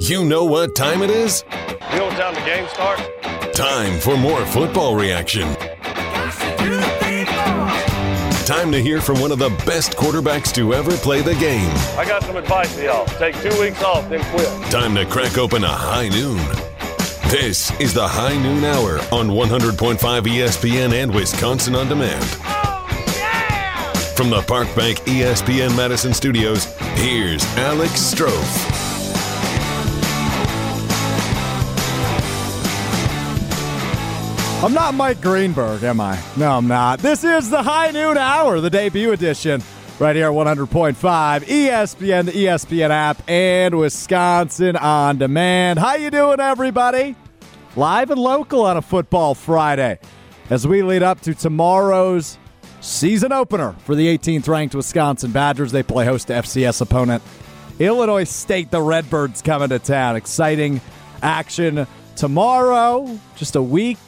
You know what time it is? You know what time the game starts? Time for more football reaction. Time to hear from one of the best quarterbacks to ever play the game. I got some advice for y'all. Take two weeks off, then quit. Time to crack open a high noon. This is the High Noon Hour on 100.5 ESPN and Wisconsin On Demand. Oh, yeah! From the Park Bank ESPN Madison studios, here's Alex Strouf. I'm not Mike Greenberg, am I? No, I'm not. This is the High Noon Hour, the debut edition, right here at 100.5 ESPN, the ESPN app, and Wisconsin on demand. How you doing, everybody? Live and local on a football Friday, as we lead up to tomorrow's season opener for the 18th ranked Wisconsin Badgers. They play host to FCS opponent Illinois State. The Redbirds coming to town. Exciting action tomorrow. Just a week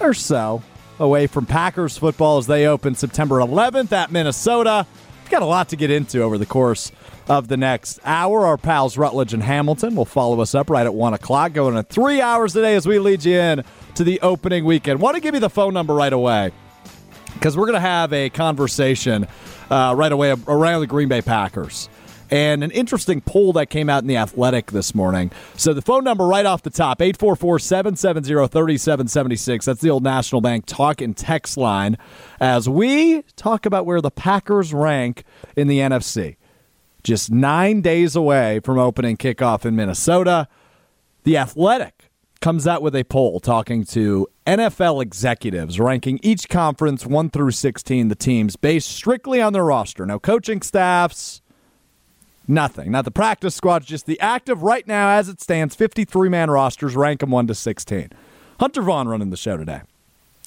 or so away from Packers football as they open September 11th at Minnesota. We've got a lot to get into over the course of the next hour. Our pals Rutledge and Hamilton will follow us up right at 1 o'clock, going to three hours today as we lead you in to the opening weekend. Want to give you the phone number right away because we're going to have a conversation uh, right away around the Green Bay Packers and an interesting poll that came out in the Athletic this morning. So the phone number right off the top, 844-770-3776. That's the old National Bank talk and text line as we talk about where the Packers rank in the NFC. Just 9 days away from opening kickoff in Minnesota. The Athletic comes out with a poll talking to NFL executives, ranking each conference 1 through 16 the teams based strictly on their roster. No coaching staffs, Nothing. Not the practice squad, just the active right now as it stands 53 man rosters, rank them 1 to 16. Hunter Vaughn running the show today.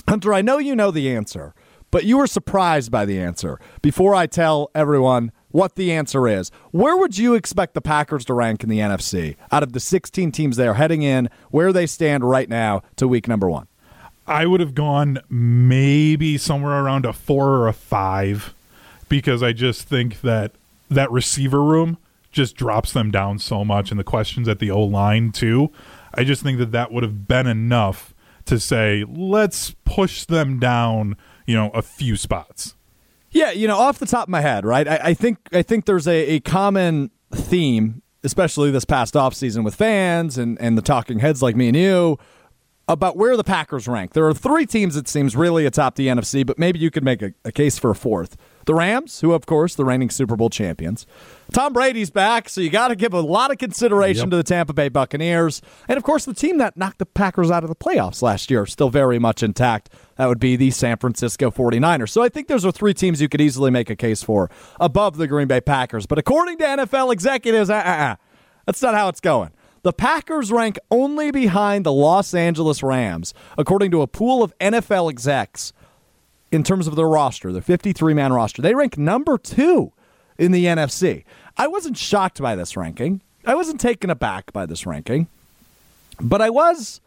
Hunter, I know you know the answer, but you were surprised by the answer. Before I tell everyone what the answer is, where would you expect the Packers to rank in the NFC out of the 16 teams they are heading in, where they stand right now to week number one? I would have gone maybe somewhere around a four or a five because I just think that that receiver room just drops them down so much, and the questions at the O line too. I just think that that would have been enough to say let's push them down, you know, a few spots. Yeah, you know, off the top of my head, right? I, I think I think there's a, a common theme, especially this past offseason with fans and, and the talking heads like me and you, about where the Packers rank. There are three teams it seems really atop the NFC, but maybe you could make a, a case for a fourth. The Rams, who of course the reigning Super Bowl champions. Tom Brady's back, so you got to give a lot of consideration yep. to the Tampa Bay Buccaneers, and of course the team that knocked the Packers out of the playoffs last year, still very much intact. That would be the San Francisco 49ers. So I think those are three teams you could easily make a case for above the Green Bay Packers. But according to NFL executives, uh, uh, uh, that's not how it's going. The Packers rank only behind the Los Angeles Rams, according to a pool of NFL execs in terms of their roster, their 53 man roster. They rank number two in the NFC. I wasn't shocked by this ranking. I wasn't taken aback by this ranking, but I was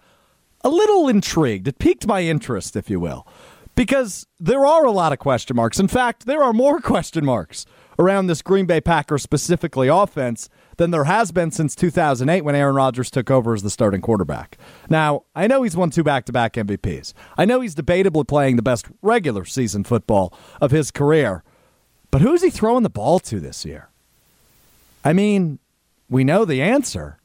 a little intrigued. It piqued my interest, if you will, because there are a lot of question marks. In fact, there are more question marks around this Green Bay Packers specifically offense than there has been since 2008 when Aaron Rodgers took over as the starting quarterback. Now, I know he's won two back to back MVPs. I know he's debatably playing the best regular season football of his career. But who's he throwing the ball to this year? I mean, we know the answer,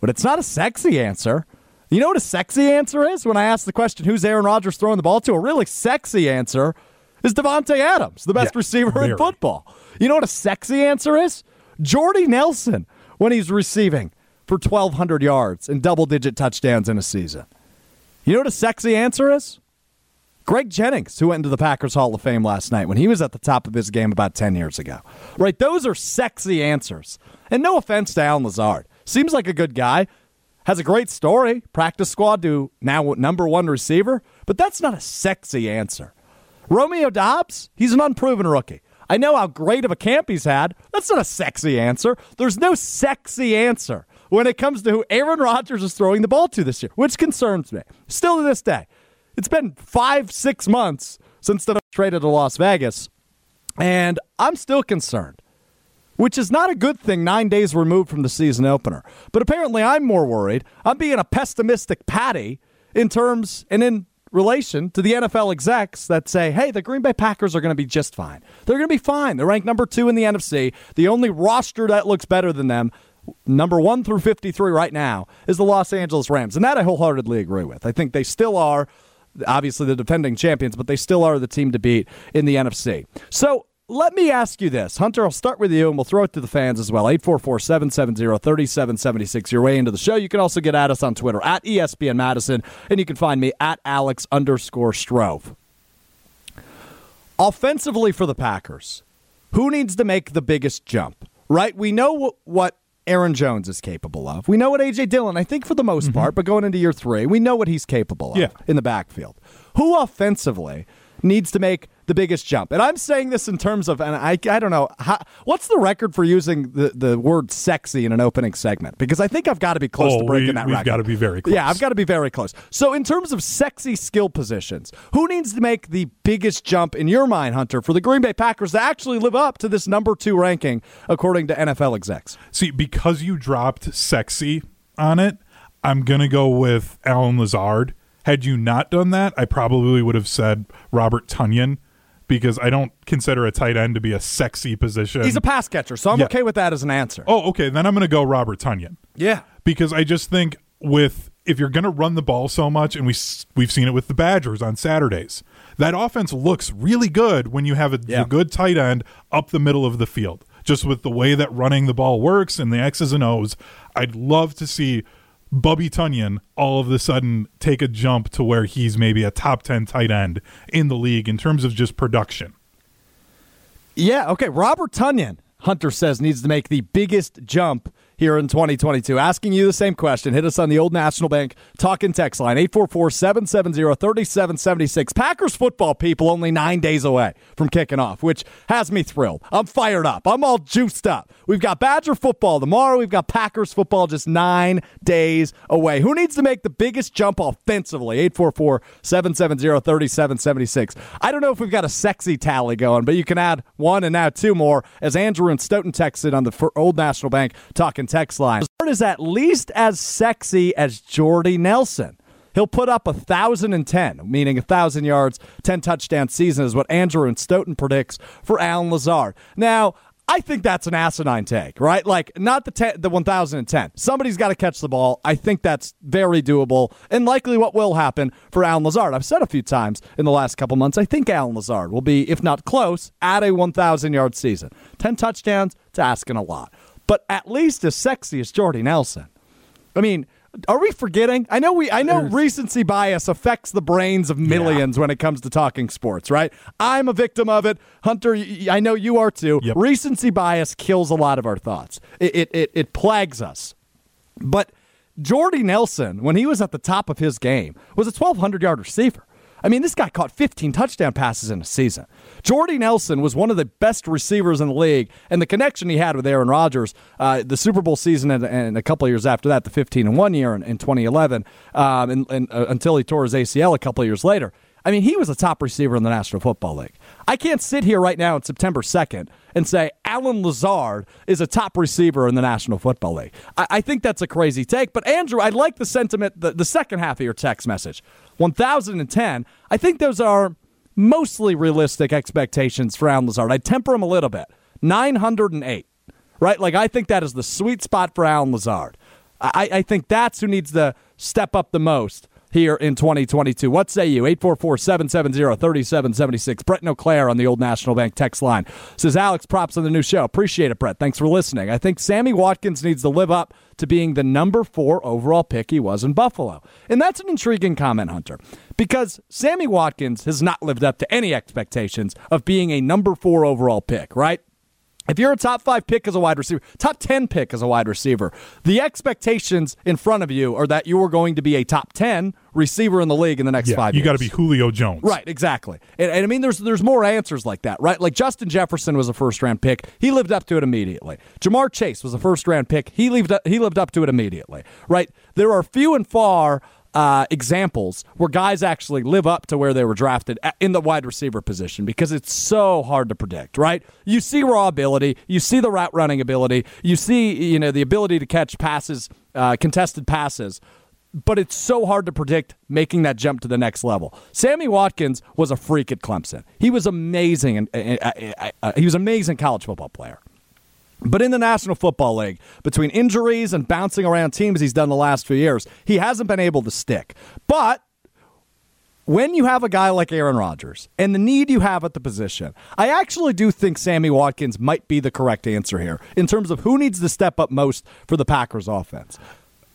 but it's not a sexy answer. You know what a sexy answer is? When I ask the question, who's Aaron Rodgers throwing the ball to? A really sexy answer is Davante Adams, the best yeah, receiver very. in football. You know what a sexy answer is? Jordy Nelson, when he's receiving for 1,200 yards and double digit touchdowns in a season? You know what a sexy answer is? Greg Jennings, who went into the Packers Hall of Fame last night when he was at the top of his game about 10 years ago. Right? Those are sexy answers. And no offense to Allen Lazard. Seems like a good guy. Has a great story. Practice squad to now number one receiver. But that's not a sexy answer. Romeo Doubs, he's an unproven rookie. I know how great of a camp he's had. That's not a sexy answer. There's no sexy answer when it comes to who Aaron Rodgers is throwing the ball to this year, which concerns me. Still to this day. It's been five, six months since the traded to Las Vegas, and I'm still concerned. which is not a good thing nine days removed from the season opener. But apparently, I'm more worried. I'm being a pessimistic patty in terms and in relation to the NFL execs that say, hey, the Green Bay Packers are going to be just fine. They're going to be fine. They're ranked number two in the NFC. The only roster that looks better than them, number one through 53 right now, is the Los Angeles Rams. And that I wholeheartedly agree with. I think they still are, obviously, the defending champions, but they still are the team to beat in the NFC. So, let me ask you this. Hunter, I'll start with you and we'll throw it to the fans as well. 844 770 3776. Your way into the show. You can also get at us on Twitter at ESPN Madison, and you can find me at Alex underscore Strouf. Offensively for the Packers, who needs to make the biggest jump? Right? We know what, Aaron Jones is capable of. We know what A.J. Dillon, I think for the most mm-hmm. part, but going into year three, we know what he's capable of yeah. in the backfield. Who offensively needs to make the biggest jump. And I'm saying this in terms of, and I, I don't know, how, what's the record for using the, the word sexy in an opening segment? Because I think I've got to be close oh, to breaking we, that record. We've got to be very close. Yeah, I've got to be very close. So, in terms of sexy skill positions, who needs to make the biggest jump in your mind, Hunter, for the Green Bay Packers to actually live up to this number two ranking according to NFL execs? See, because you dropped sexy on it, I'm going to go with Allen Lazard. Had you not done that, I probably would have said Robert Tonyan because I don't consider a tight end to be a sexy position. He's a pass catcher, so I'm yeah. okay with that as an answer. Oh, okay. Then I'm going to go Robert Tonyan. Yeah. Because I just think with if you're going to run the ball so much, and we we've seen it with the Badgers on Saturdays, that offense looks really good when you have a, yeah. a good tight end up the middle of the field. Just with the way that running the ball works and the X's and O's, I'd love to see Bubby Tonyan all of a sudden take a jump to where he's maybe a top 10 tight end in the league in terms of just production. Yeah, okay. Robert Tonyan, Hunter says, needs to make the biggest jump here in 2022. Asking you the same question. Hit us on the Old National Bank talking text line 844 770 3776. Packers football people only nine days away from kicking off, which has me thrilled. I'm fired up. I'm all juiced up. We've got Badger football tomorrow. We've got Packers football just nine days away. Who needs to make the biggest jump offensively? 844 770 3776. I don't know if we've got a sexy tally going, but you can add one and now two more as Andrew and Stoughton texted on the Old National Bank talking text line. Is at least as sexy as Jordy Nelson. He'll put up a thousand and ten, meaning a thousand yards, ten touchdown season is what Andrew and Stoughton predicts for Allen Lazard. Now, I think that's an asinine take, right? Like not the ten, the 1010. Somebody's got to catch the ball. I think that's very doable and likely what will happen for Allen Lazard. I've said a few times in the last couple months, I think Allen Lazard will be, if not close, at a 1,000 yard season. 10 touchdowns, it's asking a lot but at least as sexy as Jordy Nelson. I mean, are we forgetting? I know we I know There's, recency bias affects the brains of millions yeah. when it comes to talking sports, right? I'm a victim of it. Hunter, I know you are too. Yep. Recency bias kills a lot of our thoughts. It, it it it plagues us. But Jordy Nelson, when he was at the top of his game, was a 1200 yard receiver. I mean, this guy caught 15 touchdown passes in a season. Jordy Nelson was one of the best receivers in the league, and the connection he had with Aaron Rodgers, uh, the Super Bowl season, and, and, a couple of years after that, the 15 and one year in, in 2011, um, and, and uh, until he tore his ACL a couple of years later. I mean, he was a top receiver in the National Football League. I can't sit here right now on September 2nd and say Allen Lazard is a top receiver in the National Football League. I, I think that's a crazy take. But, Andrew, I like the sentiment, the, the second half of your text message. 1,010, I think those are mostly realistic expectations for Allen Lazard. I temper him a little bit. 908, right? Like, I think that is the sweet spot for Allen Lazard. I, I think that's who needs to step up the most here in 2022. What say you? 844-770-3776. Brett Claire on the Old National Bank text line says, Alex, props on the new show. Appreciate it, Brett. Thanks for listening. I think Sammy Watkins needs to live up to being the number four overall pick he was in Buffalo. And that's an intriguing comment, Hunter, because Sammy Watkins has not lived up to any expectations of being a number four overall pick, right? If you're a top five pick as a wide receiver, top 10 pick as a wide receiver, the expectations in front of you are that you are going to be a top 10 receiver in the league in the next yeah, five you years. You got to be Julio Jones. Right, exactly. And, and, I mean, there's there's more answers like that, right? Like Justin Jefferson was a first round pick. He lived up to it immediately. Ja'Marr Chase was a first round pick. He lived up, he lived up to it immediately, right? There are few and far uh, examples where guys actually live up to where they were drafted a- in the wide receiver position because it's so hard to predict, right? You see raw ability, you see the route running ability, you see you know the ability to catch passes, uh, contested passes. But it's so hard to predict making that jump to the next level. Sammy Watkins was a freak at Clemson. He was amazing, and uh, he was an amazing college football player. But in the National Football League, between injuries and bouncing around teams he's done the last few years, he hasn't been able to stick. But when you have a guy like Aaron Rodgers and the need you have at the position, I actually do think Sammy Watkins might be the correct answer here in terms of who needs to step up most for the Packers offense.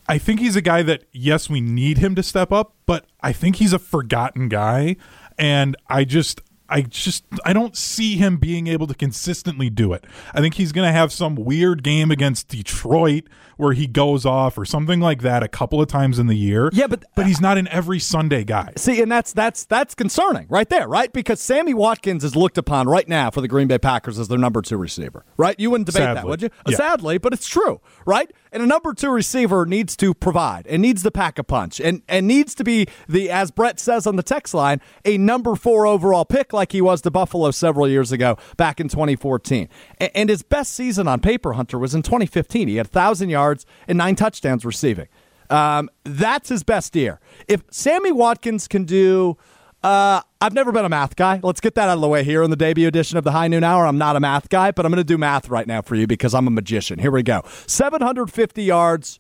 I think he's a guy that, yes, we need him to step up, but I think he's a forgotten guy. And I just, I just I don't see him being able to consistently do it. I think he's going to have some weird game against Detroit where he goes off or something like that a couple of times in the year. Yeah, but but he's not an every Sunday guy. See, and that's that's that's concerning right there, right? Because Sammy Watkins is looked upon right now for the Green Bay Packers as their number 2 receiver, right? You wouldn't debate Sadly. that, would you? Yeah. Sadly, but it's true, right? And a number 2 receiver needs to provide and needs to pack a punch and and needs to be the as Brett says on the text line, a number 4 overall pick like he was to Buffalo several years ago back in 2014. A- And his best season on paper Hunter was in 2015. He had 1000 yards and 9 touchdowns receiving. Um, that's his best year. If Sammy Watkins can do, uh, I've never been a math guy. Let's get that out of the way here in the debut edition of the High Noon Hour. I'm not a math guy, but I'm going to do math right now for you because I'm a magician. Here we go 750 yards,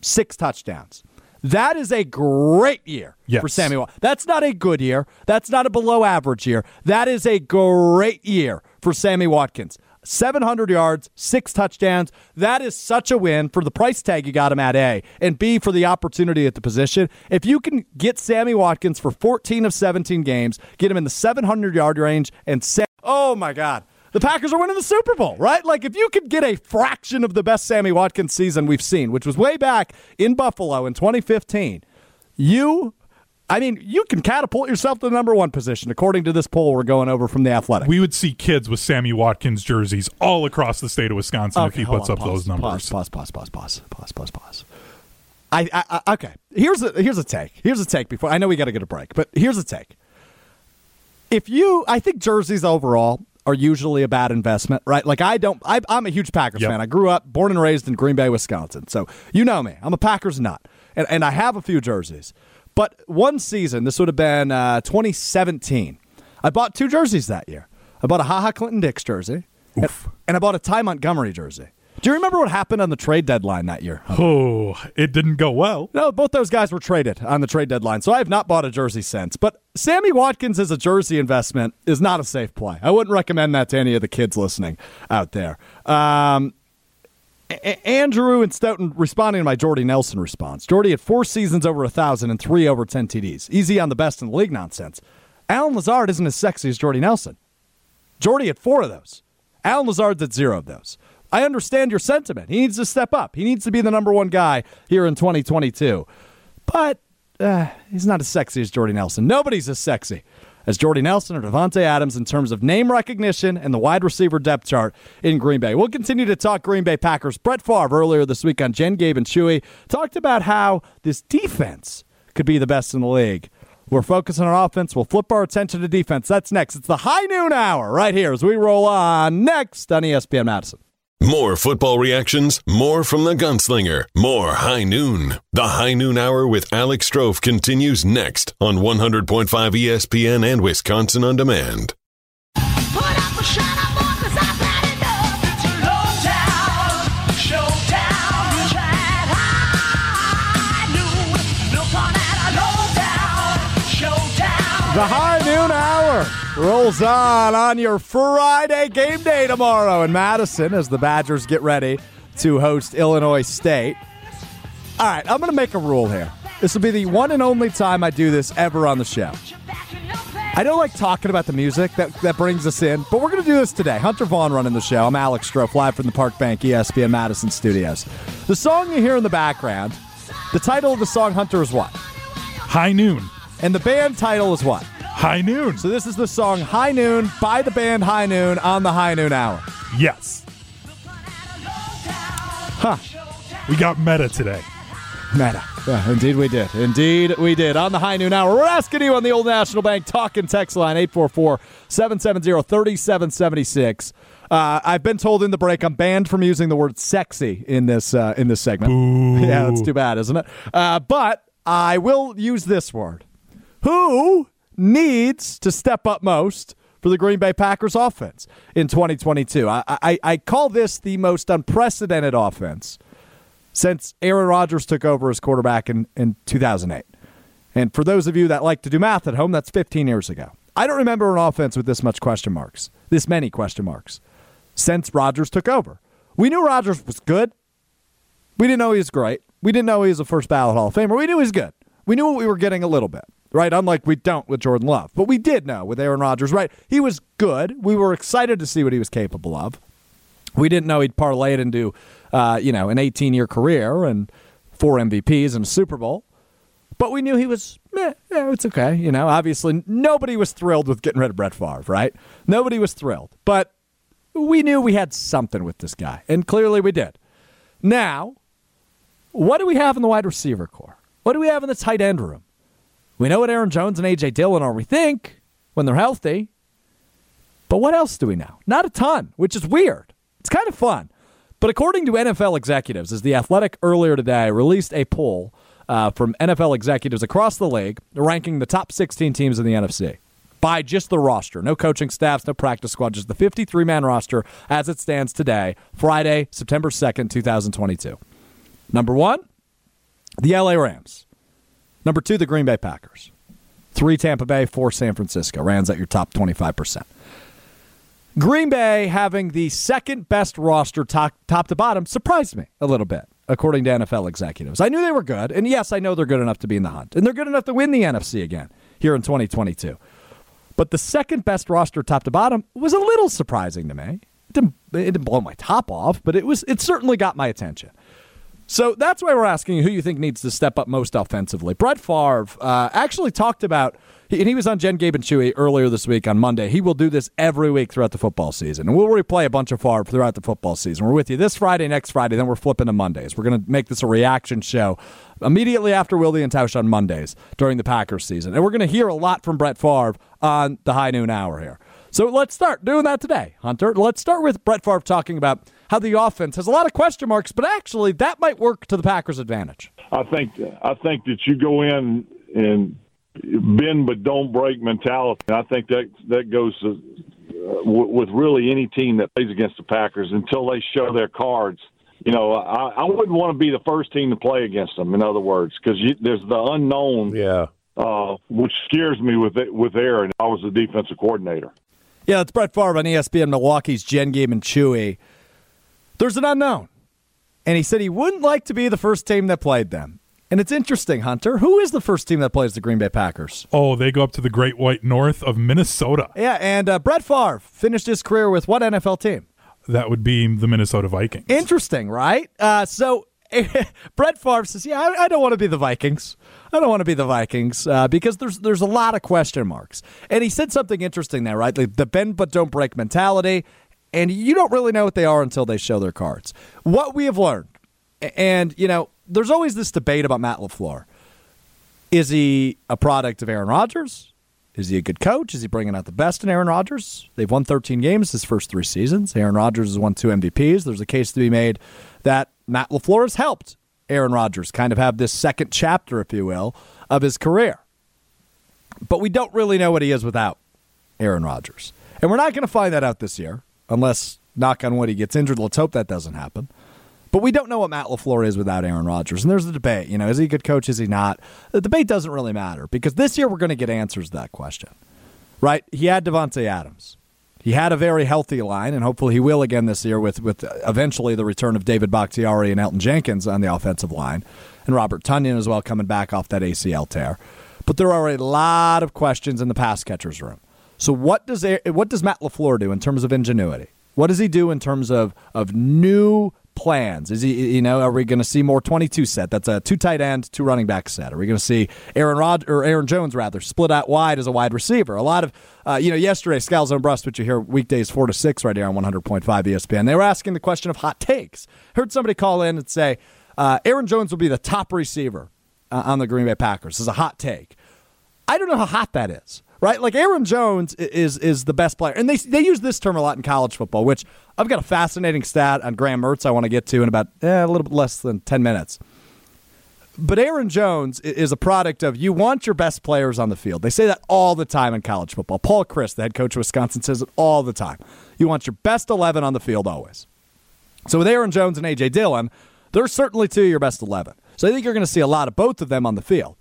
six touchdowns. That is a great year Yes. for Sammy Watkins. That's not a good year. That's not a below average year. That is a great year for Sammy Watkins. 700 yards, six touchdowns. That is such a win for the price tag you got him at A, and B for the opportunity at the position. If you can get Sammy Watkins for 14 of 17 games, get him in the 700 yard range, and say, oh my God. The Packers are winning the Super Bowl, right? Like, if you could get a fraction of the best Sammy Watkins season we've seen, which was way back in Buffalo in 2015, you, I mean, you can catapult yourself to the number one position, according to this poll we're going over from the Athletic. We would see kids with Sammy Watkins jerseys all across the state of Wisconsin if he puts on, up pause, those numbers. Pause, pause, pause, pause, pause, pause, pause. I, I, I okay. Here's a here's a take. Here's a take. Before I know we got to get a break, but here's a take. If you, I think jerseys overall are usually a bad investment, right? Like I don't. I, I'm a huge Packers Yep. fan. I grew up, born and raised in Green Bay, Wisconsin. So you know me. I'm a Packers nut, and and I have a few jerseys. But one season, this would have been uh, 2017. I bought two jerseys that year. I bought a Ha Ha Clinton Dix jersey, and, and I bought a Ty Montgomery jersey. Do you remember what happened on the trade deadline that year? Oh, it didn't go well. No, both those guys were traded on the trade deadline, so I have not bought a jersey since. But Sammy Watkins as a jersey investment is not a safe play. I wouldn't recommend that to any of the kids listening out there. Um, A- Andrew and Stoughton responding to my Jordy Nelson response. Jordy had four seasons over a thousand and three over ten TDs. Easy on the best in the league nonsense. Allen Lazard isn't as sexy as Jordy Nelson. Jordy had four of those. Allen Lazard's at zero of those. I understand your sentiment. He needs to step up. He needs to be the number one guy here in 2022. But uh, he's not as sexy as Jordy Nelson. Nobody's as sexy as Jordy Nelson or Davante Adams in terms of name recognition and the wide receiver depth chart in Green Bay. We'll continue to talk Green Bay Packers. Brett Favre earlier this week on Jen, Gabe, and Chewy talked about how this defense could be the best in the league. We're focusing on offense. We'll flip our attention to defense. That's next. It's the high noon hour right here as we roll on next on ESPN Madison. More football reactions, more from the gunslinger, more high noon. The high noon hour with Alex Strouf continues next on 100.5 ESPN and Wisconsin on demand. Put up a shut up, boy, 'cause I've had enough. It's a low down, showdown. You tried high noon. Look on at a low down, showdown. The high noon hour rolls on on your Friday game day tomorrow in Madison as the Badgers get ready to host Illinois State. All right, I'm going to make a rule here. This will be the one and only time I do this ever on the show. I don't like talking about the music that, that brings us in, but we're going to do this today. Hunter Vaughn running the show. I'm Alex Strouf, live from the Park Bank ESPN Madison studios. The song you hear in the background, the title of the song, Hunter, is what? High noon. And the band title is what? High noon. So this is the song High Noon by the band High Noon on the High Noon Hour. Yes. Huh. We got meta today. Meta. Yeah, indeed we did. Indeed we did. On the high noon hour, we're asking you on the Old National Bank talk and text line 844-770-3776. Uh, I've been told in the break I'm banned from using the word sexy in this uh, in this segment. Yeah, that's too bad, isn't it? Uh, but I will use this word. Who needs to step up most for the Green Bay Packers offense in 2022? I, I, I call this the most unprecedented offense since Aaron Rodgers took over as quarterback in, in 2008. And for those of you that like to do math at home, that's 15 years ago. I don't remember an offense with this much question marks, this many question marks, since Rodgers took over. We knew Rodgers was good. We didn't know he was great. We didn't know he was a first ballot Hall of Famer. We knew he was good. We knew what we were getting a little bit, right? Unlike we don't with Jordan Love. But we did know with Aaron Rodgers, right? He was good. We were excited to see what he was capable of. We didn't know he'd parlay it into, uh, you know, an 18 year career and four MVPs and a Super Bowl. But we knew he was, yeah, it's okay. You know, obviously nobody was thrilled with getting rid of Brett Favre, right? Nobody was thrilled. But we knew we had something with this guy, and clearly we did. Now, what do we have in the wide receiver corps? What do we have in the tight end room? We know what Aaron Jones and A.J. Dillon are, we think, when they're healthy. But what else do we know? Not a ton, which is weird. It's kind of fun. But according to NFL executives, as The Athletic earlier today released a poll uh, from NFL executives across the league ranking the top 16 teams in the NFC by just the roster. No coaching staffs, no practice squad, just the 53 man roster as it stands today, Friday, September 2nd, 2022. Number one, the LA Rams. Number two, the Green Bay Packers. Three, Tampa Bay. Four, San Francisco. Rams at your top 25%. Green Bay having the second best roster top, top to bottom surprised me a little bit, according to NFL executives. I knew they were good, and yes, I know they're good enough to be in the hunt, and they're good enough to win the NFC again here in 2022. But the second best roster top to bottom was a little surprising to me. It didn't, it didn't blow my top off, but it was it certainly got my attention. So that's why we're asking who you think needs to step up most offensively. Brett Favre uh, actually talked about, and he was on Jen, Gabe, and Chewy earlier this week on Monday. He will do this every week throughout the football season. And we'll replay a bunch of Favre throughout the football season. We're with you this Friday, next Friday, then we're flipping to Mondays. We're going to make this a reaction show immediately after Wilde and Tausch on Mondays during the Packers season. And we're going to hear a lot from Brett Favre on the high noon hour here. So let's start doing that today, Hunter. Let's start with Brett Favre talking about how the offense has a lot of question marks, but actually that might work to the Packers' advantage. I think I think that you go in and bend but don't break mentality. I think that that goes to, uh, w- with really any team that plays against the Packers until they show their cards. You know, I, I wouldn't want to be the first team to play against them. In other words, because there's the unknown, Yeah. uh, which scares me with it, with Aaron. I was the defensive coordinator. Yeah, it's Brett Favre on ESPN Milwaukee's Jen Gabe and Chewy. There's an unknown. And he said he wouldn't like to be the first team that played them. And it's interesting, Hunter. Who is the first team that plays the Green Bay Packers? Oh, they go up to the Great White North of Minnesota. Yeah, and uh, Brett Favre finished his career with what NFL team? That would be the Minnesota Vikings. Interesting, right? Uh, so Brett Favre says, "Yeah, I, I don't want to be the Vikings. I don't want to be the Vikings uh, because there's there's a lot of question marks." And he said something interesting there, right? Like the bend but don't break mentality, and you don't really know what they are until they show their cards. What we have learned, and you know, there's always this debate about Matt LaFleur. Is he a product of Aaron Rodgers? Is he a good coach? Is he bringing out the best in Aaron Rodgers? They've won 13 games his first three seasons. Aaron Rodgers has won two MVPs. There's a case to be made that Matt LaFleur has helped Aaron Rodgers kind of have this second chapter, if you will, of his career. But we don't really know what he is without Aaron Rodgers. And we're not going to find that out this year unless, knock on wood, he gets injured. Let's hope that doesn't happen. But we don't know what Matt LaFleur is without Aaron Rodgers. And there's the debate. You know, is he a good coach? Is he not? The debate doesn't really matter because this year we're going to get answers to that question. Right? He had Davante Adams. He had a very healthy line, and hopefully he will again this year with, with eventually the return of David Bakhtiari and Elgton Jenkins on the offensive line, and Robert Tonyan as well coming back off that ACL tear. But there are a lot of questions in the pass catcher's room. So what does what does Matt LaFleur do in terms of ingenuity? What does he do in terms of of new plans? Is he you know are we going to see more 22 set? That's a two tight end, two running back set. Are we going to see Aaron Rod or Aaron Jones rather split out wide as a wide receiver? A lot of uh, you know yesterday Scals and Brust, which you hear weekdays four to six right here on 100.5 ESPN. They were asking the question of hot takes. Heard somebody call in and say. Uh, Aaron Jones will be the top receiver uh, on the Green Bay Packers. This is a hot take. I don't know how hot that is, right? Like Aaron Jones is is the best player, and they they use this term a lot in college football. Which I've got a fascinating stat on Graham Mertz I want to get to in about eh, a little bit less than ten minutes. But Aaron Jones is a product of you want your best players on the field. They say that all the time in college football. Paul Chryst, the head coach of Wisconsin, says it all the time. You want your best 11 on the field always. So with Aaron Jones and A.J. Dillon, they're certainly two of your best 11. So I think you're going to see a lot of both of them on the field.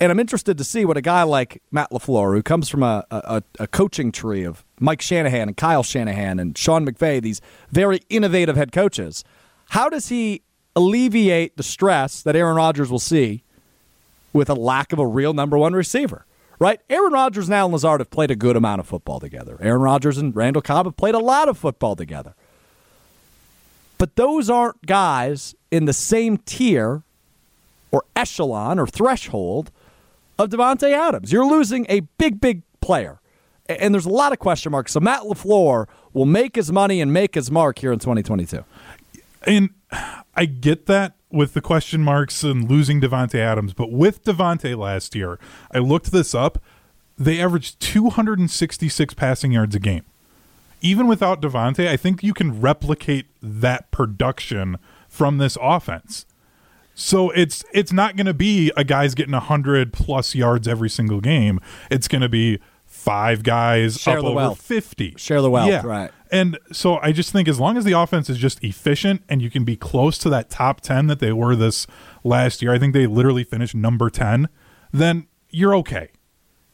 And I'm interested to see what a guy like Matt LaFleur, who comes from a, a, a coaching tree of Mike Shanahan and Kyle Shanahan and Sean McVay, these very innovative head coaches, how does he alleviate the stress that Aaron Rodgers will see with a lack of a real number one receiver? Right? Aaron Rodgers and Allen Lazard have played a good amount of football together. Aaron Rodgers and Randall Cobb have played a lot of football together. But those aren't guys in the same tier or echelon or threshold of Davante Adams. You're losing a big, big player. And there's a lot of question marks. So Matt LaFleur will make his money and make his mark here in 2022. And I get that with the question marks and losing Davante Adams, but with Davante last year, I looked this up. They averaged 266 passing yards a game. Even without Davante, I think you can replicate that production from this offense. So it's it's not going to be a guy's getting 100 plus yards every single game. It's going to be five guys Share up the over wealth. 50. Share the wealth, yeah. right. And so I just think as long as the offense is just efficient and you can be close to that top 10 that they were this last year, I think they literally finished number 10, then you're okay.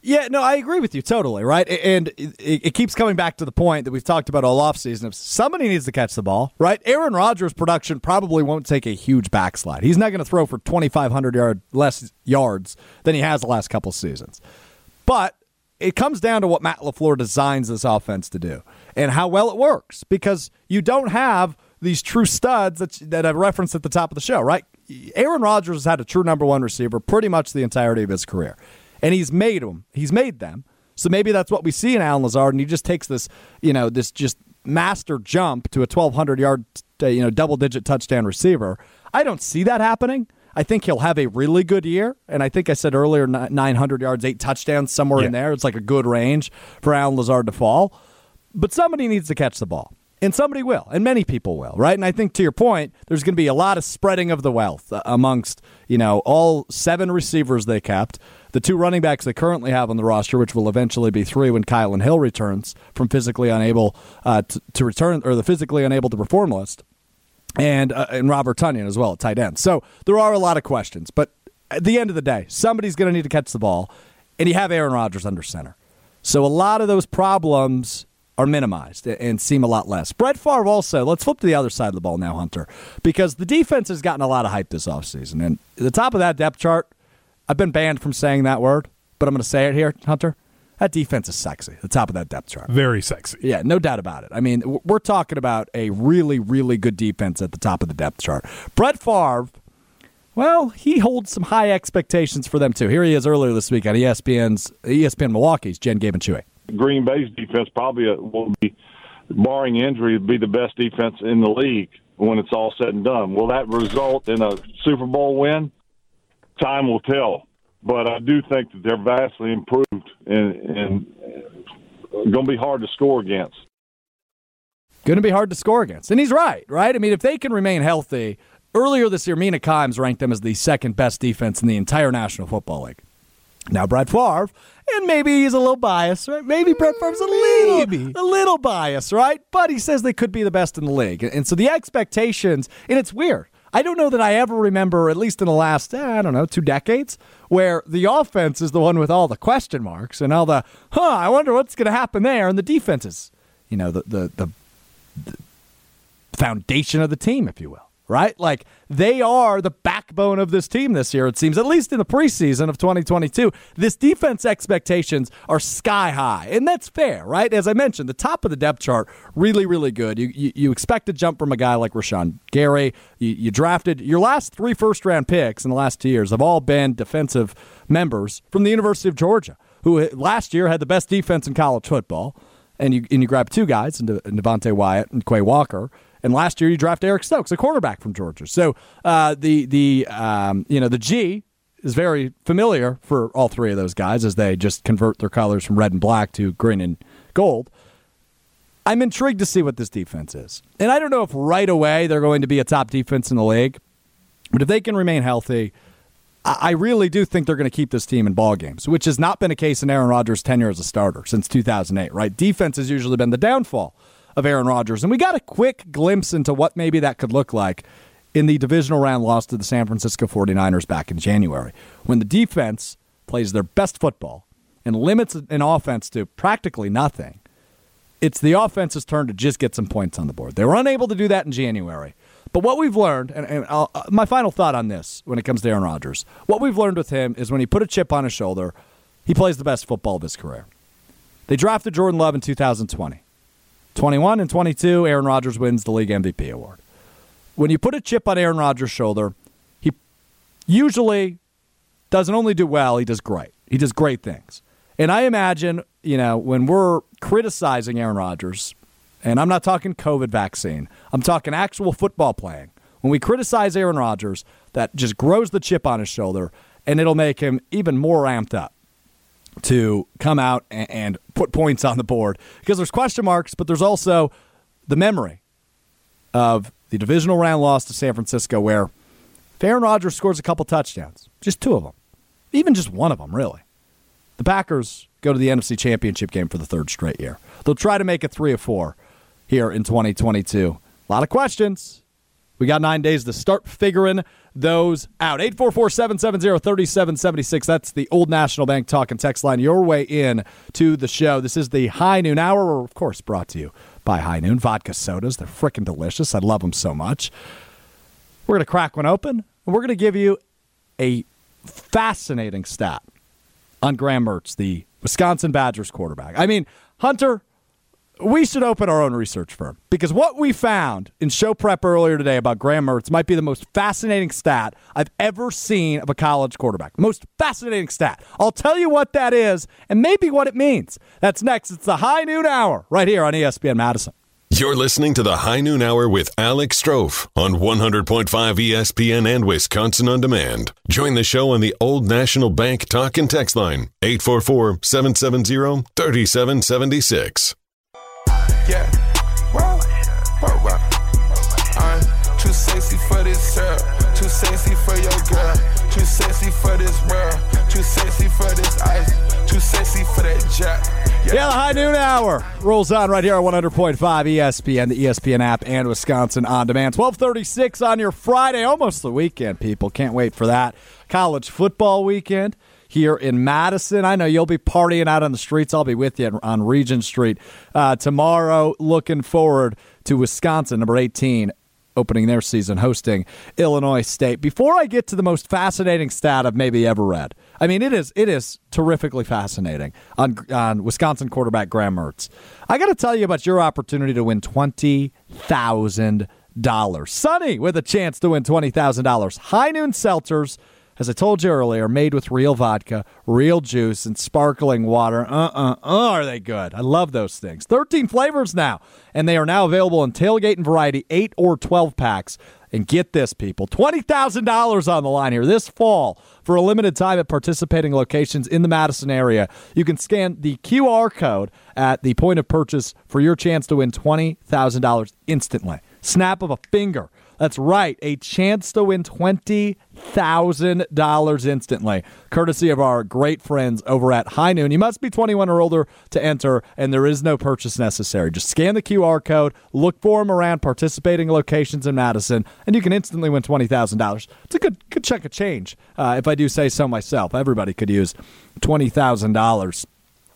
Yeah, no, I agree with you totally, right? And it, it keeps coming back to the point that we've talked about all offseason. If somebody needs to catch the ball, right? Aaron Rodgers' production probably won't take a huge backslide. He's not going to throw for 2,500 yard less yards than he has the last couple seasons. But it comes down to what Matt LaFleur designs this offense to do and how well it works because you don't have these true studs that, that I referenced at the top of the show, right? Aaron Rodgers has had a true number one receiver pretty much the entirety of his career, and he's made them. He's made them. So maybe that's what we see in Allen Lazard, and he just takes this, you know, this just master jump to a 1,200 yard, uh, you know, double digit touchdown receiver. I don't see that happening. I think he'll have a really good year, and I think I said earlier, 900 yards, eight touchdowns, somewhere in there. It's like a good range for Allen Lazard to fall. But somebody needs to catch the ball. And somebody will, and many people will, right? And I think to your point, there's going to be a lot of spreading of the wealth uh, amongst, you know, all seven receivers they kept, the two running backs they currently have on the roster, which will eventually be three when Kylin Hill returns from physically unable uh, to, to return, or the physically unable to perform list and uh, and Robert Tonyan as well at tight end. So there are a lot of questions, but at the end of the day, somebody's going to need to catch the ball, and you have Aaron Rodgers under center. So a lot of those problems are minimized and seem a lot less. Brett Favre also, let's flip to the other side of the ball now, Hunter, because the defense has gotten a lot of hype this offseason. And the top of that depth chart, I've been banned from saying that word, but I'm going to say it here, Hunter. That defense is sexy, the top of that depth chart. Very sexy. Yeah, no doubt about it. I mean, we're talking about a really, really good defense at the top of the depth chart. Brett Favre, well, he holds some high expectations for them too. Here he is earlier this week on ESPN's ESPN Milwaukee's Jen and Chewy. Green Bay's defense probably uh, will be, barring injury, be the best defense in the league when it's all said and done. Will that result in a Super Bowl win? Time will tell. But I do think that they're vastly improved and, and going to be hard to score against. Going to be hard to score against. And he's right, right? I mean, if they can remain healthy, earlier this year, Mina Kimes ranked them as the second best defense in the entire National Football League. Now, Brett Favre, and maybe he's a little biased, right? Maybe Brett Favre's a little, a little biased, right? But he says they could be the best in the league. And so the expectations, and it's weird. I don't know that I ever remember, at least in the last, eh, I don't know, two decades, where the offense is the one with all the question marks and all the, huh, I wonder what's going to happen there, and the defense is, you know, the, the, the foundation of the team, if you will, right? Like they are the backbone of this team this year, it seems, at least in the preseason of 2022. This defense expectations are sky high, and that's fair, right? As I mentioned, the top of the depth chart, really, really good. You, you, you expect a jump from a guy like Rashan Gary. You, you drafted your last three first round picks in the last two years have all been defensive members from the University of Georgia, who last year had the best defense in college football and you and you grab two guys, Devonte Wyatt and Quay Walker, And last year, you draft Eric Stokes, a cornerback from Georgia. So uh, the the um, you know the G is very familiar for all three of those guys as they just convert their colors from red and black to green and gold. I'm intrigued to see what this defense is. And I don't know if right away they're going to be a top defense in the league, but if they can remain healthy, I I really do think they're going to keep this team in ball games, which has not been a case in Aaron Rodgers' tenure as a starter since 2008, right? Defense has usually been the downfall of Aaron Rodgers. And we got a quick glimpse into what maybe that could look like in the divisional round loss to the San Francisco 49ers back in January, when the defense plays their best football and limits an offense to practically nothing. It's the offense's turn to just get some points on the board. They were unable to do that in January. But what we've learned, and, and uh, my final thought on this when it comes to Aaron Rodgers, what we've learned with him is when he put a chip on his shoulder, he plays the best football of his career. They drafted Jordan Love in 2020. 21 and 22, Aaron Rodgers wins the league MVP award. When you put a chip on Aaron Rodgers' shoulder, he usually doesn't only do well, he does great. He does great things. And I imagine, you know, when we're criticizing Aaron Rodgers, and I'm not talking COVID vaccine, I'm talking actual football playing. When we criticize Aaron Rodgers, that just grows the chip on his shoulder, and it'll make him even more amped up to come out and, and put points on the board because there's question marks, but there's also the memory of the divisional round loss to San Francisco, where Aaron Rodgers scores a couple touchdowns, just two of them, even just one of them, really, the Packers go to the NFC Championship game for the third straight year. They'll try to make it three or four here in 2022. A lot of questions. We got nine days to start figuring those out. 844 770 3776. That's the Old National Bank talk and text line. Your way in to the show. This is the High Noon Hour. We're, of course, brought to you by High Noon Vodka sodas. They're freaking delicious. I love them so much. We're going to crack one open, and we're going to give you a fascinating stat on Graham Mertz, the Wisconsin Badgers quarterback. I mean, Hunter, we should open our own research firm because what we found in show prep earlier today about Graham Mertz might be the most fascinating stat I've ever seen of a college quarterback. Most fascinating stat. I'll tell you what that is and maybe what it means. That's next. It's the High Noon Hour right here on ESPN Madison. You're listening to the High Noon Hour with Alex Strouf on 100.5 ESPN and Wisconsin On Demand. Join the show on the Old National Bank talk and text line 844 770 3776. Yeah. Wow. Wow, wow. I'm too sexy for this girl. Too sexy for your girl. Too sexy for this world. Too sexy for this ice. Too sexy for that jack. Yeah, the High Noon Hour rolls on right here on 100.5 ESPN, the ESPN app, and Wisconsin On Demand. 1236 on your Friday, almost the weekend, people. Can't wait for that. College football weekend here in Madison. I know you'll be partying out on the streets. I'll be with you on Regent Street uh, tomorrow. Looking forward to Wisconsin, number 18, opening their season hosting Illinois State. Before I get to the most fascinating stat I've maybe ever read, I mean it is it is terrifically fascinating on on Wisconsin quarterback Graham Mertz. I got to tell you about your opportunity to win twenty thousand dollars. Sonny with a chance to win twenty thousand dollars. High Noon Seltzers. As I told you earlier, made with real vodka, real juice, and sparkling water. Uh uh uh, are they good? I love those things. 13 flavors now, and they are now available in tailgate and variety, 8 or 12 packs. And get this, people $20,000 on the line here this fall for a limited time at participating locations in the Madison area. You can scan the QR code at the point of purchase for your chance to win $20,000 instantly. Snap of a finger. That's right, a chance to win $20,000 instantly, courtesy of our great friends over at High Noon. You must be 21 or older to enter, and there is no purchase necessary. Just scan the QR code, look for them around participating locations in Madison, and you can instantly win $20,000. It's a good, good chunk of change, uh, if I do say so myself. Everybody could use $20,000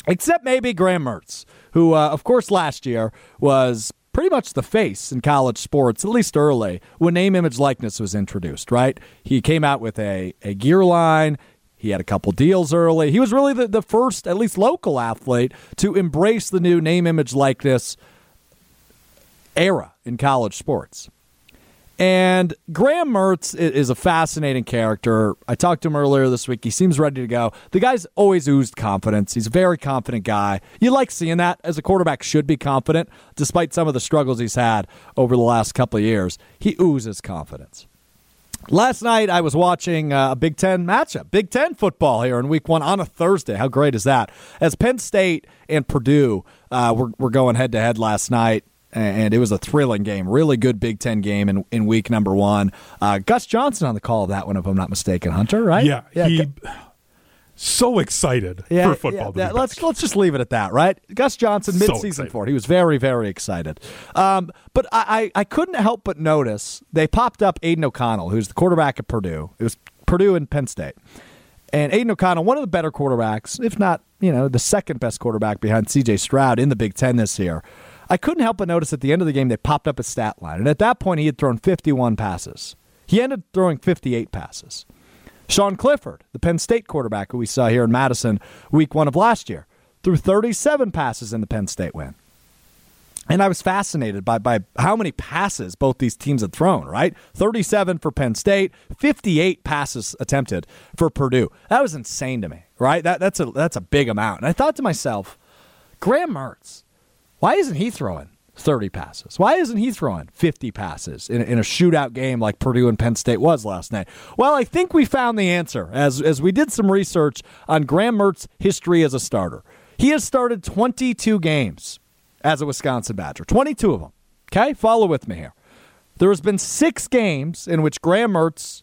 except maybe Graham Mertz, who, uh, of course, last year was pretty much the face in college sports, at least early, when name, image, likeness was introduced, right? He came out with a, a gear line. He had a couple deals early. He was really the, the first, at least local athlete, to embrace the new name, image, likeness era in college sports. And Graham Mertz is a fascinating character. I talked to him earlier this week. He seems ready to go. The guy's always oozed confidence. He's a very confident guy. You like seeing that as a quarterback should be confident, despite some of the struggles he's had over the last couple of years. He oozes confidence. Last night, I was watching uh, a Big Ten matchup, Big Ten football here in week one on a Thursday. How great is that? As Penn State and Purdue uh, were, were going head to head last night, and it was a thrilling game. Really good Big Ten game in, in week number one. Uh, Gus Johnson on the call of that one, if I'm not mistaken, Hunter, right? Yeah, he Gu- so excited yeah, for football. yeah, be let's let's just leave it at that, right? Gus Johnson, So midseason excited. for it. He was very very excited. Um, but I, I I couldn't help but notice they popped up Aidan O'Connell, who's the quarterback at Purdue. It was Purdue and Penn State, and Aidan O'Connell, one of the better quarterbacks, if not you know the second best quarterback behind C.J. Stroud in the Big Ten this year. I couldn't help but notice at the end of the game they popped up a stat line, and at that point he had thrown 51 passes. He ended throwing 58 passes. Sean Clifford, the Penn State quarterback who we saw here in Madison week one of last year, threw 37 passes in the Penn State win. And I was fascinated by, by how many passes both these teams had thrown, right? 37 for Penn State, 58 passes attempted for Purdue. That was insane to me, right? That, that's, a, that's a big amount. And I thought to myself, Graham Mertz, why isn't he throwing 30 passes? Why isn't he throwing 50 passes in, in a shootout game like Purdue and Penn State was last night? Well, I think we found the answer as, as we did some research on Graham Mertz's history as a starter. He has started 22 games as a Wisconsin Badger, 22 of them. Okay, follow with me here. There has been six games in which Graham Mertz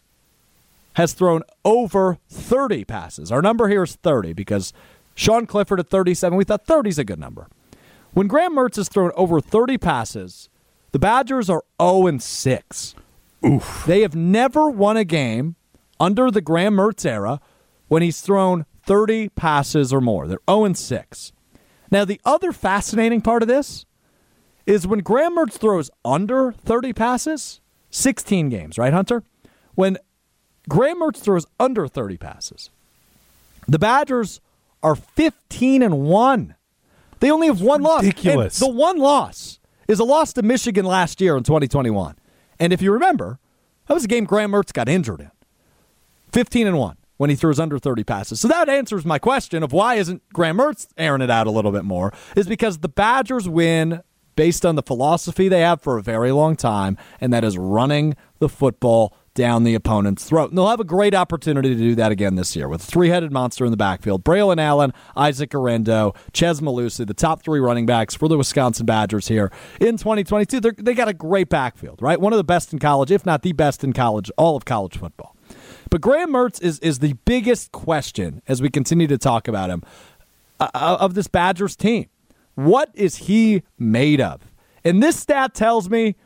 has thrown over 30 passes. Our number here is 30 because Sean Clifford at 37, we thought 30 is a good number. When Graham Mertz has thrown over 30 passes, the Badgers are 0 and 6. Oof. They have never won a game under the Graham Mertz era when he's thrown 30 passes or more. They're 0 and 6. Now, the other fascinating part of this is when Graham Mertz throws under 30 passes, 16 games, right, Hunter? When Graham Mertz throws under 30 passes, the Badgers are 15 and 1. They only have one loss. And ridiculous. the one loss is a loss to Michigan last year in 2021. And if you remember, that was a game Graham Mertz got injured in. 15 and 1 when he throws under 30 passes. So that answers my question of why isn't Graham Mertz airing it out a little bit more is because the Badgers win based on the philosophy they have for a very long time and that is running the football down the opponent's throat. And they'll have a great opportunity to do that again this year with a three-headed monster in the backfield. Braylon Allen, Isaac Guerendo, Chez Mellusi, the top three running backs for the Wisconsin Badgers here in 2022. They're, they got a great backfield, right? One of the best in college, if not the best in college, all of college football. But Graham Mertz is, is the biggest question as we continue to talk about him uh, of this Badgers team. What is he made of? And this stat tells me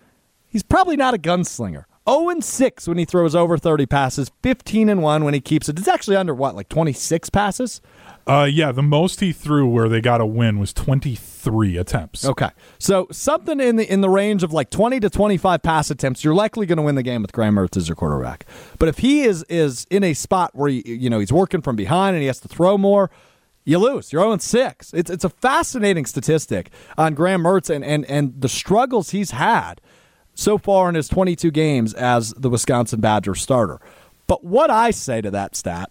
he's probably not a gunslinger. 0 and 6 when he throws over 30 passes, 15 and 1 when he keeps it. It's actually under what, like 26 passes? Uh, yeah, the most he threw where they got a win was 23 attempts. Okay. So something in the in the range of like 20 to 25 pass attempts, you're likely going to win the game with Graham Mertz as your quarterback. But if he is is in a spot where he, you know, he's working from behind and he has to throw more, you lose. You're 0 6. It's it's a fascinating statistic on Graham Mertz and, and, and the struggles he's had so far in his 22 games as the Wisconsin Badger starter. But what I say to that stat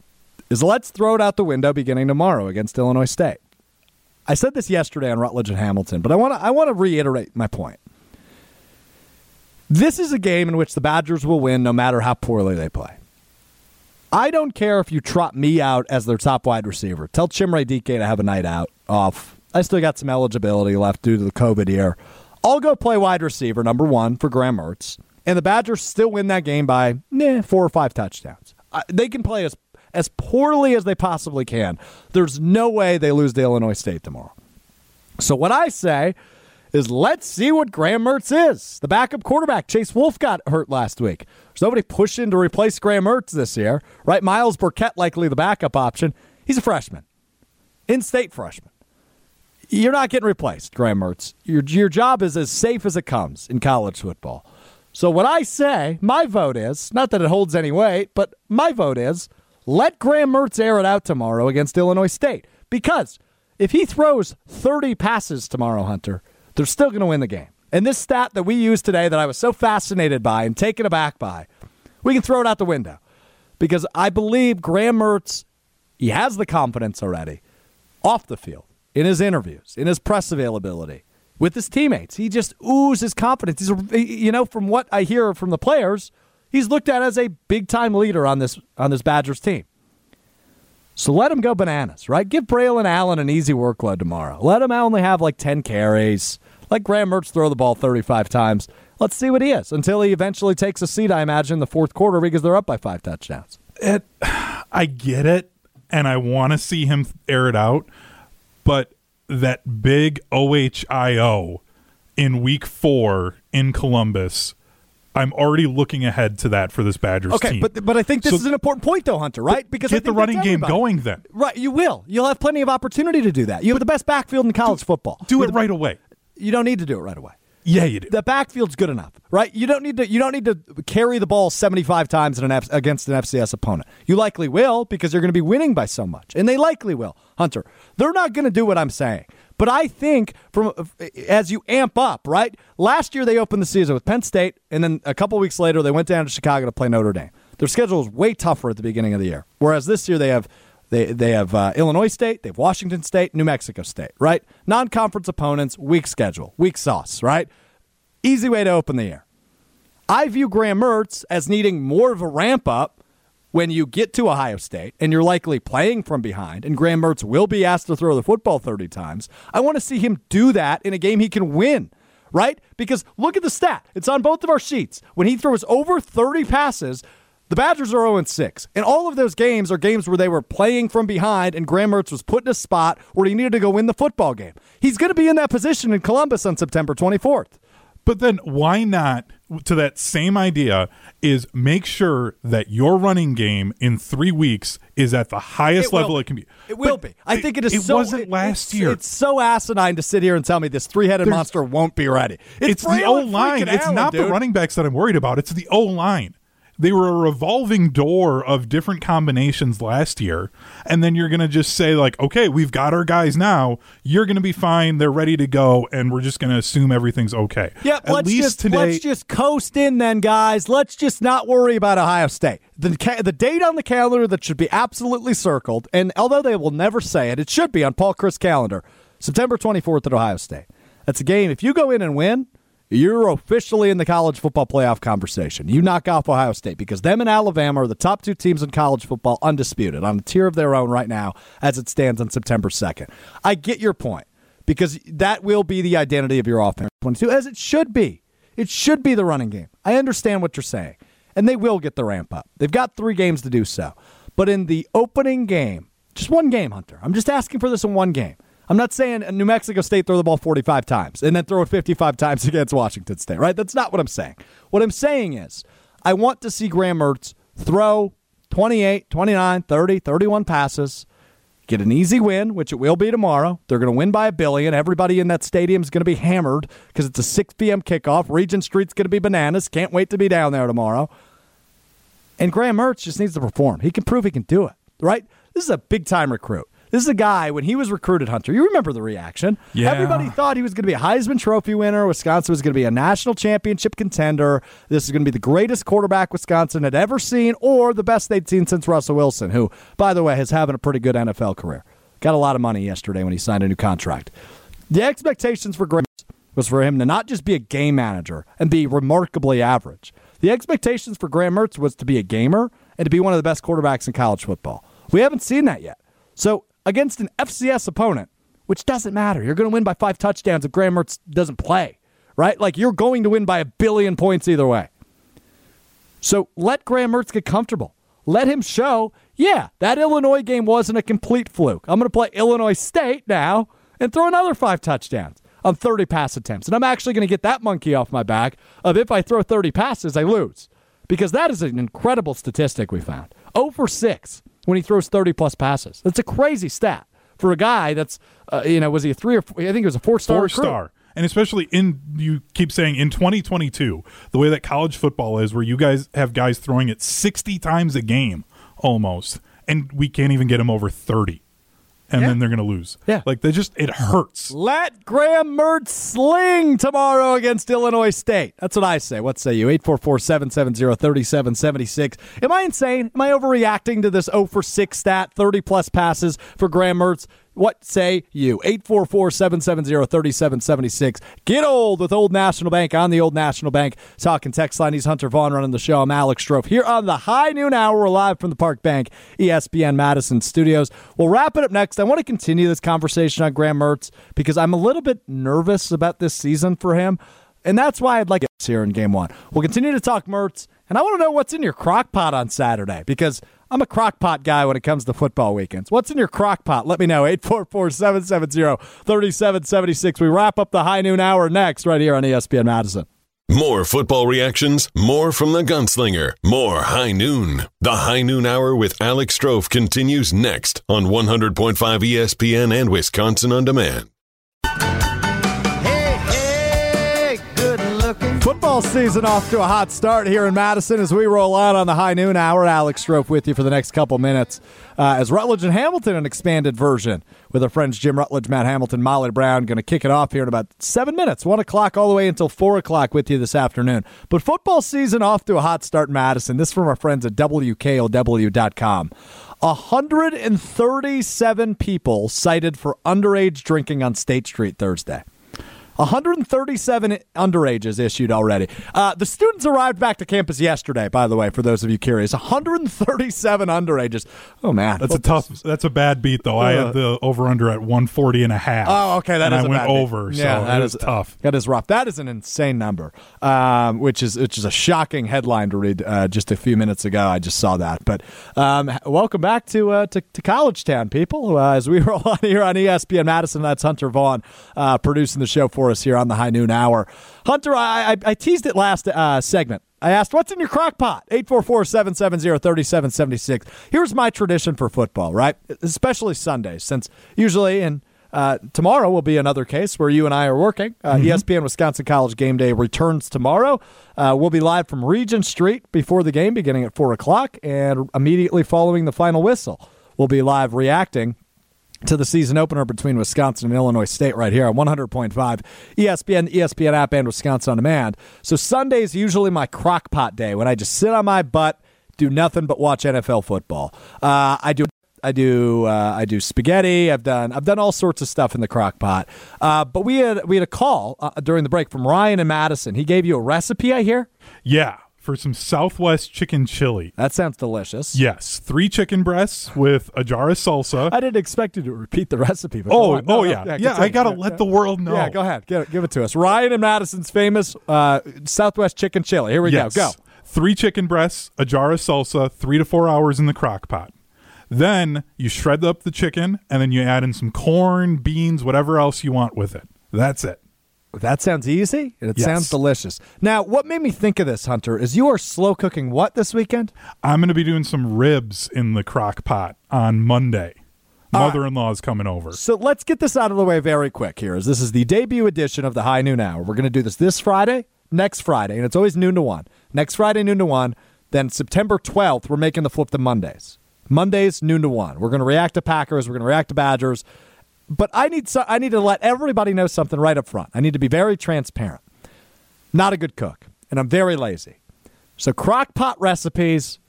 is let's throw it out the window beginning tomorrow against Illinois State. I said this yesterday on Rutledge and Hamilton, but I want to I want to reiterate my point. This is a game in which the Badgers will win no matter how poorly they play. I don't care if you trot me out as their top wide receiver. Tell Chimere Dike to have a night out off. I still got some eligibility left due to the COVID year. I'll go play wide receiver number one for Graham Mertz, and the Badgers still win that game by four or five touchdowns. They can play as as poorly as they possibly can. There's no way they lose to Illinois State tomorrow. So what I say is let's see what Graham Mertz is. The backup quarterback, Chase Wolf, got hurt last week. There's nobody pushing to replace Graham Mertz this year, right? Myles Burkett likely the backup option. He's a freshman, in-state freshman. You're not getting replaced, Graham Mertz. Your your job is as safe as it comes in college football. So what I say, my vote is not that it holds any weight, but my vote is let Graham Mertz air it out tomorrow against Illinois State because if he throws 30 passes tomorrow, Hunter, they're still going to win the game. And this stat that we used today that I was so fascinated by and taken aback by, we can throw it out the window because I believe Graham Mertz, he has the confidence already off the field, in his interviews, in his press availability, with his teammates. He just oozes confidence. He's, you know, from what I hear from the players, he's looked at as a big time leader on this on this Badgers team. So let him go bananas, right? Give Braylon Allen an easy workload tomorrow. Let him only have like 10 carries. Let Graham Mertz throw the ball 35 times. Let's see what he is until he eventually takes a seat, I imagine, in the fourth quarter because they're up by five touchdowns. it I get it and I want to see him air it out, but that big OHIO in week 4 in Columbus, I'm already looking ahead to that for this Badgers Okay, team. but but I think this So- is an important point, though, Hunter. Right? Because I get the running game going then. Right, you will. You'll have plenty of opportunity to do that. You have the best backfield in college football. Do With it the- right away. You don't need to do it right away. Yeah, you do. The backfield's good enough, right? You don't need to. You don't need to carry the ball seventy-five times in an F, against an FCS opponent. You likely will because you're going to be winning by so much, and they likely will. Hunter, they're not going to do what I'm saying, but I think from as you amp up, right? Last year they opened the season with Penn State, and then a couple weeks later they went down to Chicago to play Notre Dame. Their schedule is way tougher at the beginning of the year, whereas this year they have they they have uh, Illinois State, they have Washington State, New Mexico State, right? Non-conference opponents, weak schedule, weak sauce, right? Easy way to open the air. I view Graham Mertz as needing more of a ramp up when you get to Ohio State and you're likely playing from behind, and Graham Mertz will be asked to throw the football 30 times. I want to see him do that in a game he can win, right? Because look at the stat. It's on both of our sheets. When he throws over 30 passes, the Badgers are 0 6. And all of those games are games where they were playing from behind and Graham Mertz was put in a spot where he needed to go win the football game. He's going to be in that position in Columbus on September 24th. But then why not to that same idea is make sure that your running game in 3 weeks is at the highest It level it can be. It will But be. I think it is. It so, wasn't it- last it's- year. It's so asinine to sit here and tell me this three-headed There's- monster won't be ready. it's the O line. It's Allen, not the running backs that I'm worried about. It's the O line. They were a revolving door of different combinations last year, and then you're going to just say like, "Okay, we've got our guys now. You're going to be fine. They're ready to go, and we're just going to assume everything's okay." Yeah, At let's least just today, let's just coast in then, guys. Let's just not worry about Ohio State. The ca- the date on the calendar that should be absolutely circled, and although they will never say it, it should be on Paul Chryst calendar. September 24th at Ohio State. That's a game. If you go in and win, you're officially in the college football playoff conversation. You knock off Ohio State because them and Alabama are the top two teams in college football, undisputed, on a tier of their own right now as it stands on September 2nd. I get your point because that will be the identity of your offense 22, as it should be. It should be the running game. I understand what you're saying, and they will get the ramp up. They've got three games to do so. But in the opening game, just one game, Hunter, I'm just asking for this in one game. I'm not saying New Mexico State throw the ball 45 times and then throw it 55 times against Washington State, right? That's not what I'm saying. What I'm saying is I want to see Graham Mertz throw 28, 29, 30, 31 passes, get an easy win, which it will be tomorrow. They're going to win by a billion. Everybody in that stadium is going to be hammered because it's a 6 p.m. kickoff. Regent Street's going to be bananas. Can't wait to be down there tomorrow. And Graham Mertz just needs to perform. He can prove he can do it, right? This is a big time recruit. This is a guy when he was recruited, Hunter. You remember the reaction. Yeah. Everybody thought he was going to be a Heisman Trophy winner. Wisconsin was going to be a national championship contender. This is going to be the greatest quarterback Wisconsin had ever seen, or the best they'd seen since Russell Wilson, who, by the way, is having a pretty good NFL career. Got a lot of money yesterday when he signed a new contract. The expectations for Graham was for him to not just be a game manager and be remarkably average. The expectations for Graham Mertz was to be a gamer and to be one of the best quarterbacks in college football. We haven't seen that yet. So against an FCS opponent, which doesn't matter, you're going to win by five touchdowns if Graham Mertz doesn't play, right? Like you're going to win by a billion points either way. So let Graham Mertz get comfortable. Let him show, yeah, that Illinois game wasn't a complete fluke. I'm going to play Illinois State now and throw another five touchdowns on 30 pass attempts. And I'm actually going to get that monkey off my back of if I throw 30 passes, I lose. Because that is an incredible statistic we found. 0 for 6 when he throws 30 plus passes. That's a crazy stat for a guy that's, uh, you know, was he a three or four, I think it was a four star. four star. And especially in you keep saying in 2022, the way that college football is, where you guys have guys throwing it 60 times a game almost, and we can't even get him over 30. And Yeah. then they're going to lose. Yeah. like they just it hurts. Let Graham Mertz sling tomorrow against Illinois State. That's what I say. What say you? 844-770-3776. Am I insane? Am I overreacting to this 0 for 6 stat, 30 plus passes for Graham Mertz? What say you? 844-770-3776. Get old with Old National Bank on the Old National Bank. Talking text line. He's Hunter Vaughn running the show. I'm Alex Strouf here on the high noon hour. We're live from the Park Bank ESPN Madison studios. We'll wrap it up next. I want to continue this conversation on Graham Mertz because I'm a little bit nervous about this season for him. And that's why I'd like it here in game one. We'll continue to talk Mertz, and I want to know what's in your crock pot on Saturday because I'm a crock pot guy when it comes to football weekends. What's in your crock pot? Let me know. 844 770 3776. We wrap up the high noon hour next, right here on ESPN Madison. More football reactions, more from the gunslinger, more high noon. The high noon hour with Alex Strouf continues next on 100.5 ESPN and Wisconsin on demand. Football season off to a hot start here in Madison as we roll out on the high noon hour. Alex Strouf with you for the next couple minutes uh, as Rutledge and Hamilton, an expanded version with our friends Jim Rutledge, Matt Hamilton, Molly Brown, going to kick it off here in about seven minutes, one o'clock all the way until four o'clock with you this afternoon. But football season off to a hot start in Madison. This from our friends at WKOW.com. 137 people cited for underage drinking on State Street Thursday. 137 underages issued already. Uh, the students arrived back to campus yesterday, by the way, for those of you curious. 137 underages. Oh, man. That's a tough. That's a bad beat though. I had the over under at 140 and a half. Oh, okay. That is I a went bad beat. over. So yeah, that is tough. That is rough. That is an insane number, um, which is which is a shocking headline to read uh, just a few minutes ago. I just saw that. But um, welcome back to, uh, to to College Town, people. Uh, as we roll on here on ESPN Madison, that's Hunter Vaughn uh, producing the show for us here on the High Noon Hour. Hunter, I, I, I teased it last uh, segment. I asked, what's in your crock pot? 844-770-3776. Here's my tradition for football, right? Especially Sundays, since usually in uh, tomorrow will be another case where you and I are working. Uh, ESPN Wisconsin College Game Day returns tomorrow. Uh, we'll be live from Regent Street before the game, beginning at 4 o'clock, and immediately following the final whistle, we'll be live reacting to the season opener between Wisconsin and Illinois State right here on 100.5 ESPN, ESPN app, and Wisconsin on demand. So Sunday is usually my crock pot day when I just sit on my butt, do nothing but watch NFL football. Uh, I do. I do uh, I do spaghetti. I've done I've done all sorts of stuff in the crock pot. Uh, but we had we had a call uh, during the break from Ryan and Madison. He gave you a recipe. I hear Yeah, for some Southwest chicken chili. that sounds delicious. Yes, three chicken breasts with a jar of salsa. I didn't expect you to repeat the recipe. But oh, go. No, oh no, yeah, yeah. continue. I gotta Yeah, let yeah. the world know. Yeah, go ahead. Give it, give it to us. Ryan and Madison's famous uh, Southwest chicken chili. Here we Yes. go. Go. Three chicken breasts, a jar of salsa, three to four hours in the crock pot. Then you shred up the chicken, and then you add in some corn, beans, whatever else you want with it. That's it. That sounds easy and it Yes. sounds delicious. Now, what made me think of this, Hunter, is you are slow cooking what this weekend? I'm going to be doing some ribs in the crock pot on Monday. Ah. Mother-in-law's coming over. So let's get this out of the way very quick here. As this is the debut edition of the High Noon Hour. We're going to do this this Friday, next Friday, and it's always noon to one. Next Friday, noon to one. Then September 12th, we're making the flip to Mondays. Mondays, noon to one. We're going to react to Packers. We're going to react to Badgers. But I need so, I need to let everybody know something right up front. I need to be very transparent. Not a good cook, and I'm very lazy. So crock pot recipes,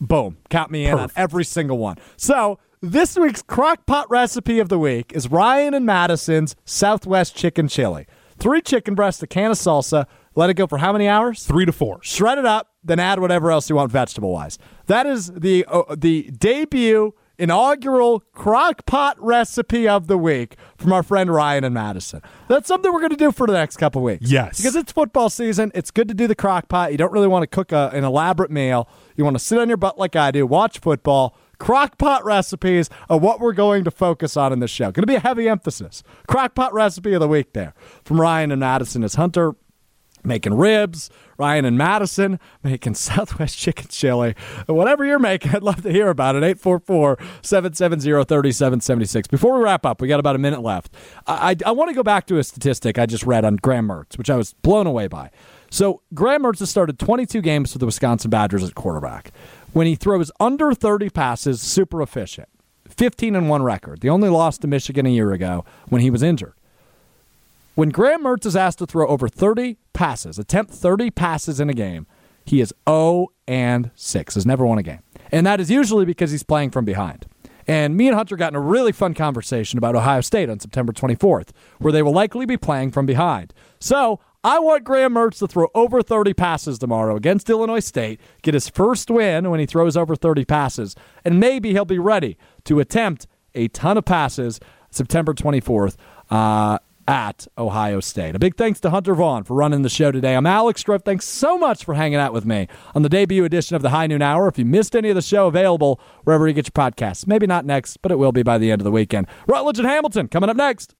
boom, count me in on every single one. So this week's crock pot recipe of the week is Ryan and Madison's Southwest chicken chili. Three chicken breasts, a can of salsa. Let it go for how many hours? Three to four. Shred it up, then add whatever else you want vegetable wise. That is the uh, the debut inaugural crock pot recipe of the week from our friend Ryan and Madison. That's something we're going to do for the next couple weeks. Yes. Because it's football season. It's good to do the crock pot. You don't really want to cook a, an elaborate meal. You want to sit on your butt like I do, watch football. Crock pot recipes are what we're going to focus on in this show. Going to be a heavy emphasis. Crock pot recipe of the week there from Ryan and Madison is Hunter making ribs. Ryan and Madison making Southwest chicken chili. Whatever you're making, I'd love to hear about it. 844 770 3776. Before we wrap up, we got about a minute left. I, I, I want to go back to a statistic I just read on Graham Mertz, which I was blown away by. So, Graham Mertz has started 22 games for the Wisconsin Badgers at quarterback. When he throws under 30 passes, super efficient. 15 and 1 record. The only loss to Michigan a year ago when he was injured. When Graham Mertz is asked to throw over 30 passes, attempt 30 passes in a game, he is 0 and 6. Has never won a game. And that is usually because he's playing from behind. And me and Hunter got in a really fun conversation about Ohio State on September 24th, where they will likely be playing from behind. So I want Graham Mertz to throw over 30 passes tomorrow against Illinois State, get his first win when he throws over 30 passes, and maybe he'll be ready to attempt a ton of passes September 24th. Uh, at Ohio State. A big thanks to Hunter Vaughn for running the show today. I'm Alex Strouf. Thanks so much for hanging out with me on the debut edition of the High Noon Hour. If you missed any of the show, available wherever you get your podcasts. Maybe not next, but it will be by the end of the weekend. Rutledge and Hamilton coming up next.